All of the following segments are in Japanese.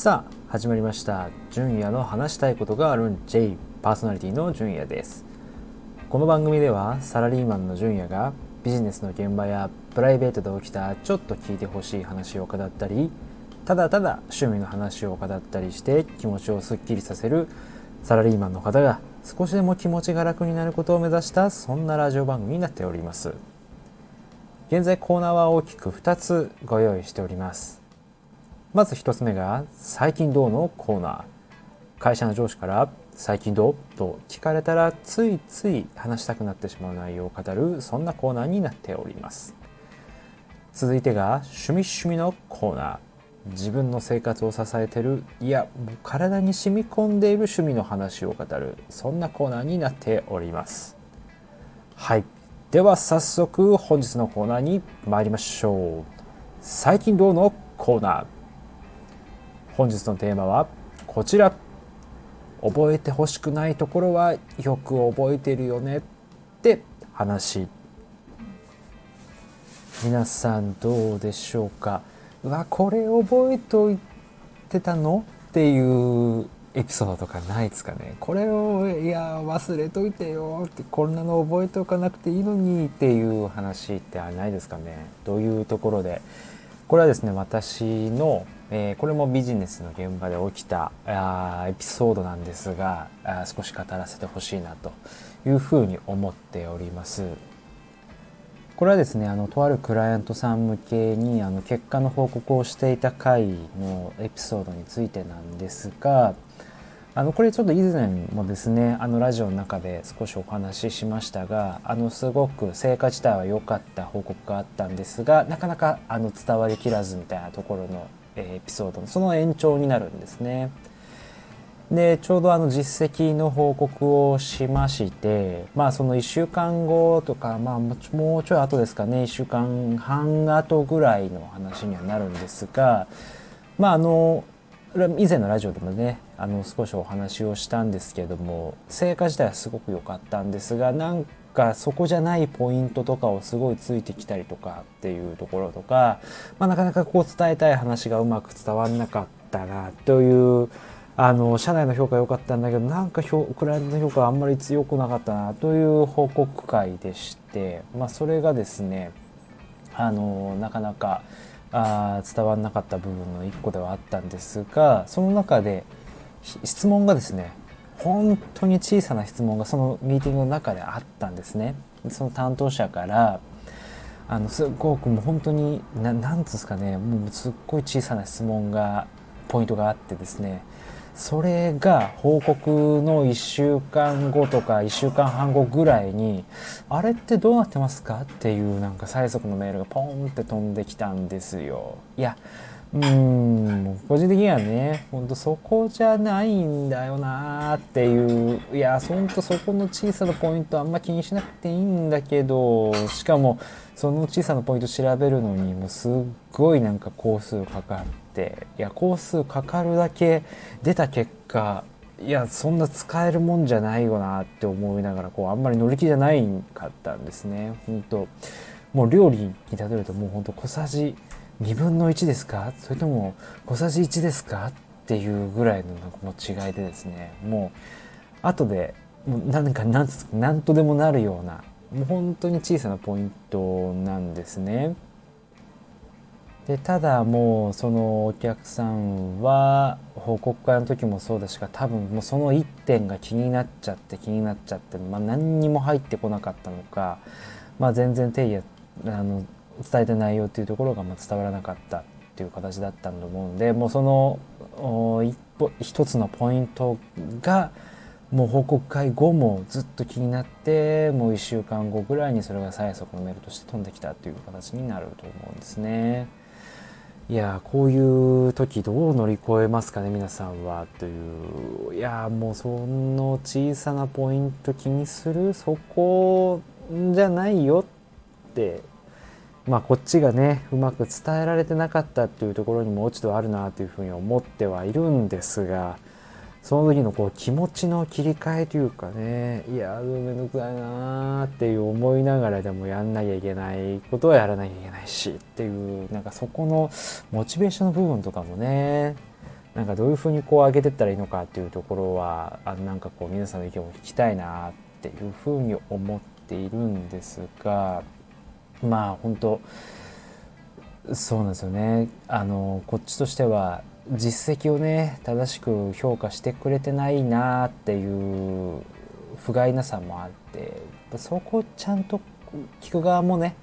さあ始まりました。純也の話したいことがあるん J パーソナリティの純也です。この番組ではサラリーマンの純也がビジネスの現場やプライベートで起きたちょっと聞いてほしい話を語ったりただただ趣味の話を語ったりして気持ちをすっきりさせるサラリーマンの方が少しでも気持ちが楽になることを目指したそんなラジオ番組になっております。現在コーナーは大きく2つご用意しております。まず1つ目が「最近どう?」のコーナー。会社の上司から「最近どう?」と聞かれたらついつい話したくなってしまう内容を語るそんなコーナーになっております。続いてが「趣味趣味」のコーナー。自分の生活を支えてる。いやもう体に染み込んでいる趣味の話を語るそんなコーナーになっております。はい。では早速本日のコーナーに参りましょう。最近どうのコーナー。本日のテーマはこちら。覚えてほしくないところはよく覚えてるよねって話。皆さんどうでしょうか？うわこれ覚えといてたのっていうエピソードとかないですかね？これをいや忘れといてよってこんなの覚えておかなくていいのにっていう話ってないですかね？どういうところでこれはですね私のえー、これもビジネスの現場で起きたあエピソードなんですがあ少し語らせてほしいなというふうに思っております。これはですねあのとあるクライアントさん向けにあの結果の報告をしていた回のエピソードについてなんですがあのこれちょっと以前もですねあのラジオの中で少しお話ししましたがあのすごく成果自体は良かった報告があったんですがなかなかあの伝わりきらずみたいなところのエピソードのその延長になるんですね。でちょうどあの実績の報告をしましてまあその1週間後とかまあもうちょい後ですかね1週間半後ぐらいの話にはなるんですがまああの以前のラジオでもねあの少しお話をしたんですけども成果自体はすごく良かったんですがなんかそこじゃないポイントとかをすごいついてきたりとかっていうところとか、まあ、なかなかこう伝えたい話がうまく伝わんなかったなというあの社内の評価良かったんだけどなんかクライアントの評価あんまり強くなかったなという報告会でして、まあ、それがですねあのなかなかあ伝わらなかった部分の一個ではあったんですがその中で質問がですね本当に小さな質問がそのミーティングの中であったんですね。その担当者からあのすごくもう本当にななんですかねもうすっごい小さな質問がポイントがあってですねそれが報告の1週間後とか1週間半後ぐらいに「あれってどうなってますか?」っていうなんか催促のメールがポンって飛んできたんですよ。いやうん個人的にはねほんとそこじゃないんだよなっていういやほんとそこの小さなポイントあんま気にしなくていいんだけどしかもその小さなポイント調べるのにもすっごいなんか工数かかっていや工数かかるだけ出た結果いやそんな使えるもんじゃないよなって思いながらこうあんまり乗り気じゃないかったんですね。本当もう料理に例えるともうほんと小さじ2分の1ですか？それとも小さじ1ですか？っていうぐらいのの違いでですねもう後でもう何か何何とでもなるようなもう本当に小さなポイントなんですね。でただもうそのお客さんは報告会の時もそうですが多分もうその1点が気になっちゃって気になっちゃって、まあ、何にも入ってこなかったのか、まあ、全然手あの伝えた内容っていうところがま伝わらなかったっていう形だったと思うんでもうその一歩一つのポイントがもう報告会後もずっと気になってもう1週間後ぐらいにそれが催促のメールとして飛んできたという形になると思うんですね。いやこういう時どう乗り越えますかね皆さんはという。いやもうその小さなポイント気にするそこじゃないよって。まあこっちがねうまく伝えられてなかったっていうところにも落ち度あるなというふうに思ってはいるんですがその時のこう気持ちの切り替えというかねいやめんどくさいなーっていう思いながらでもやんなきゃいけないことはやらなきゃいけないしっていうなんかそこのモチベーションの部分とかもねなんかどういうふうにこう上げてったらいいのかっていうところはあなんかこう皆さんの意見を聞きたいなっていうふうに思っているんですがまあ本当そうなんですよね。あのこっちとしては実績をね正しく評価してくれてないなっていう不甲斐なさもあってそこをちゃんと聞く側もね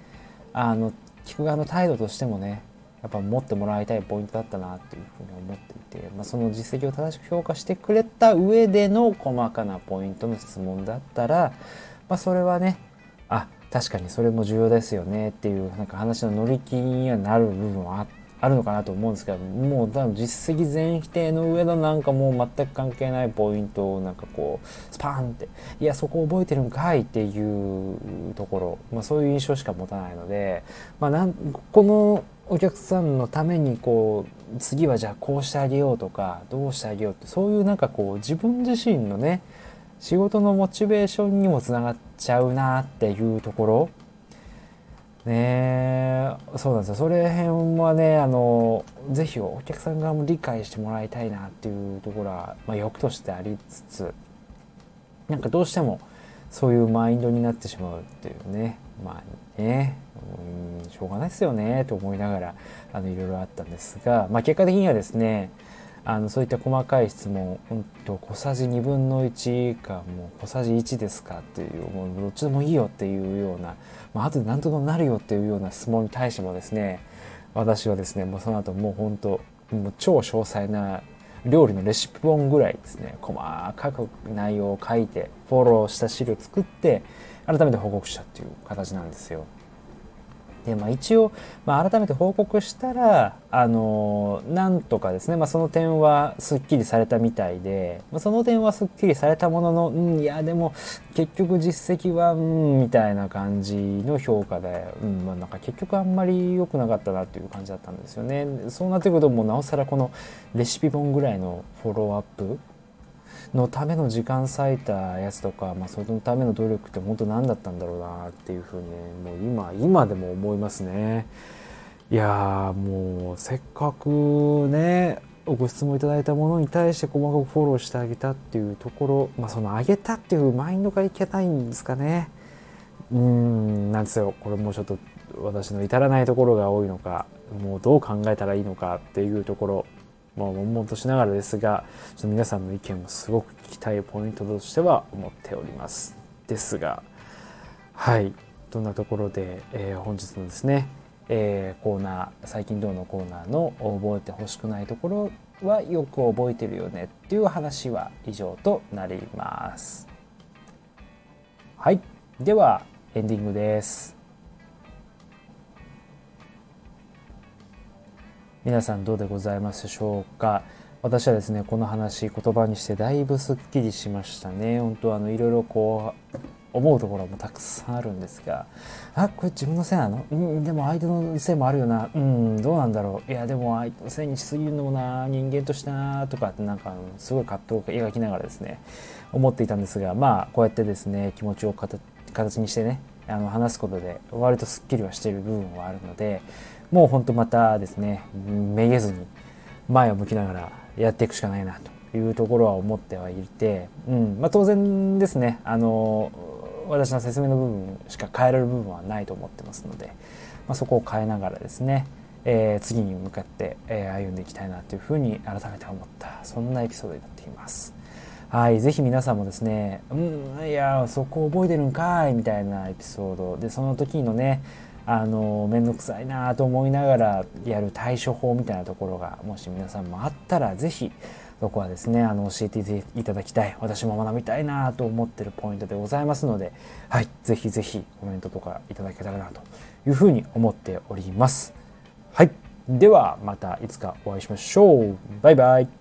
あの聞く側の態度としてもねやっぱ持ってもらいたいポイントだったなっていうふうに思っていて、まあ、その実績を正しく評価してくれた上での細かなポイントの質問だったら、まあ、それはねあ確かにそれも重要ですよねっていうなんか話の乗り気にはなる部分はあって。あるのかなと思うんですけどもう多分実績全否定の上のなんかもう全く関係ないポイントをなんかこうスパーンっていやそこ覚えてるんかいっていうところ、まあ、そういう印象しか持たないので、まあ、なんこのお客さんのためにこう次はじゃあこうしてあげようとかどうしてあげようってそういうなんかこう自分自身のね仕事のモチベーションにもつながっちゃうなっていうところね。そうなんですよ。それ辺はねあのぜひお客さん側も理解してもらいたいなっていうところは、まあ、欲としてありつつなんかどうしてもそういうマインドになってしまうっていうね。まあね。うんしょうがないですよねと思いながらあのいろいろあったんですが、まあ、結果的にはですねあのそういった細かい質問本当小さじ2分の1かもう小さじ1ですかっていうもうどっちでもいいよっていうような、まあ後で何とでもなるよっていうような質問に対してもですね私はですねもうその後もう本当もう超詳細な料理のレシピ本ぐらいですね細かく内容を書いてフォローした資料を作って改めて報告したっていう形なんですよ。で、まあ、一応、まあ、改めて報告したら、あのなんとかですね、まあ、その点はすっきりされたみたいで、まあ、その点はすっきりされたものの、うん、いや、でも、結局実績は、うん、みたいな感じの評価で、うん、まあ、なんか結局あんまり良くなかったなっていう感じだったんですよね。そうなってくると、もうなおさらこのレシピ本ぐらいのフォローアップのための時間割いたやつとか、まあ、そのための努力って本当何だったんだろうなっていうふうに、ね、もう今今でも思いますね。いやもうせっかくねご質問いただいたものに対して細かくフォローしてあげたっていうところ、まあ、そのあげたっていうマインドがいけないんですかね。うんなんですよこれもうちょっと私の至らないところが多いのかもうどう考えたらいいのかっていうところまあ、悶々としながらですがちょっと皆さんの意見もすごく聞きたいポイントとしては思っております。ですがはい。どんなところで、えー、本日のですね、えー、コーナー最近どうのコーナーの覚えてほしくないところはよく覚えてるよねっていう話は以上となります。はい。ではエンディングです。皆さんどうでございますでしょうか？私はですねこの話言葉にしてだいぶすっきりしましたね。本当あのいろいろこう思うところもたくさんあるんですが。あこれ自分のせいなの？うんでも相手のせいもあるよな。うんどうなんだろう？いやでも相手のせいにしすぎるのもな。人間としてなとかってなんかすごい葛藤を描きながらですね思っていたんですが。まあこうやってですね気持ちを形にしてねあの話すことで割とすっきりはしている部分はあるので。もうほんとまたですねめげずに前を向きながらやっていくしかないなというところは思ってはいて、うんまあ、当然ですねあの私の説明の部分しか変えられる部分はないと思ってますので、まあ、そこを変えながらですね、えー、次に向かって、えー、歩んでいきたいなというふうに改めて思ったそんなエピソードになっています。はい、ぜひ皆さんもですね、うん、いや、そこ覚えてるんかいみたいなエピソードで、その時のね、あの面倒くさいなと思いながらやる対処法みたいなところがもし皆さんもあったら是非そこはですねあの教えていただきたい。私も学びたいなと思ってるポイントでございますのではい是非是非コメントとかいただけたらなというふうに思っております。はいではまたいつかお会いしましょう。バイバイ。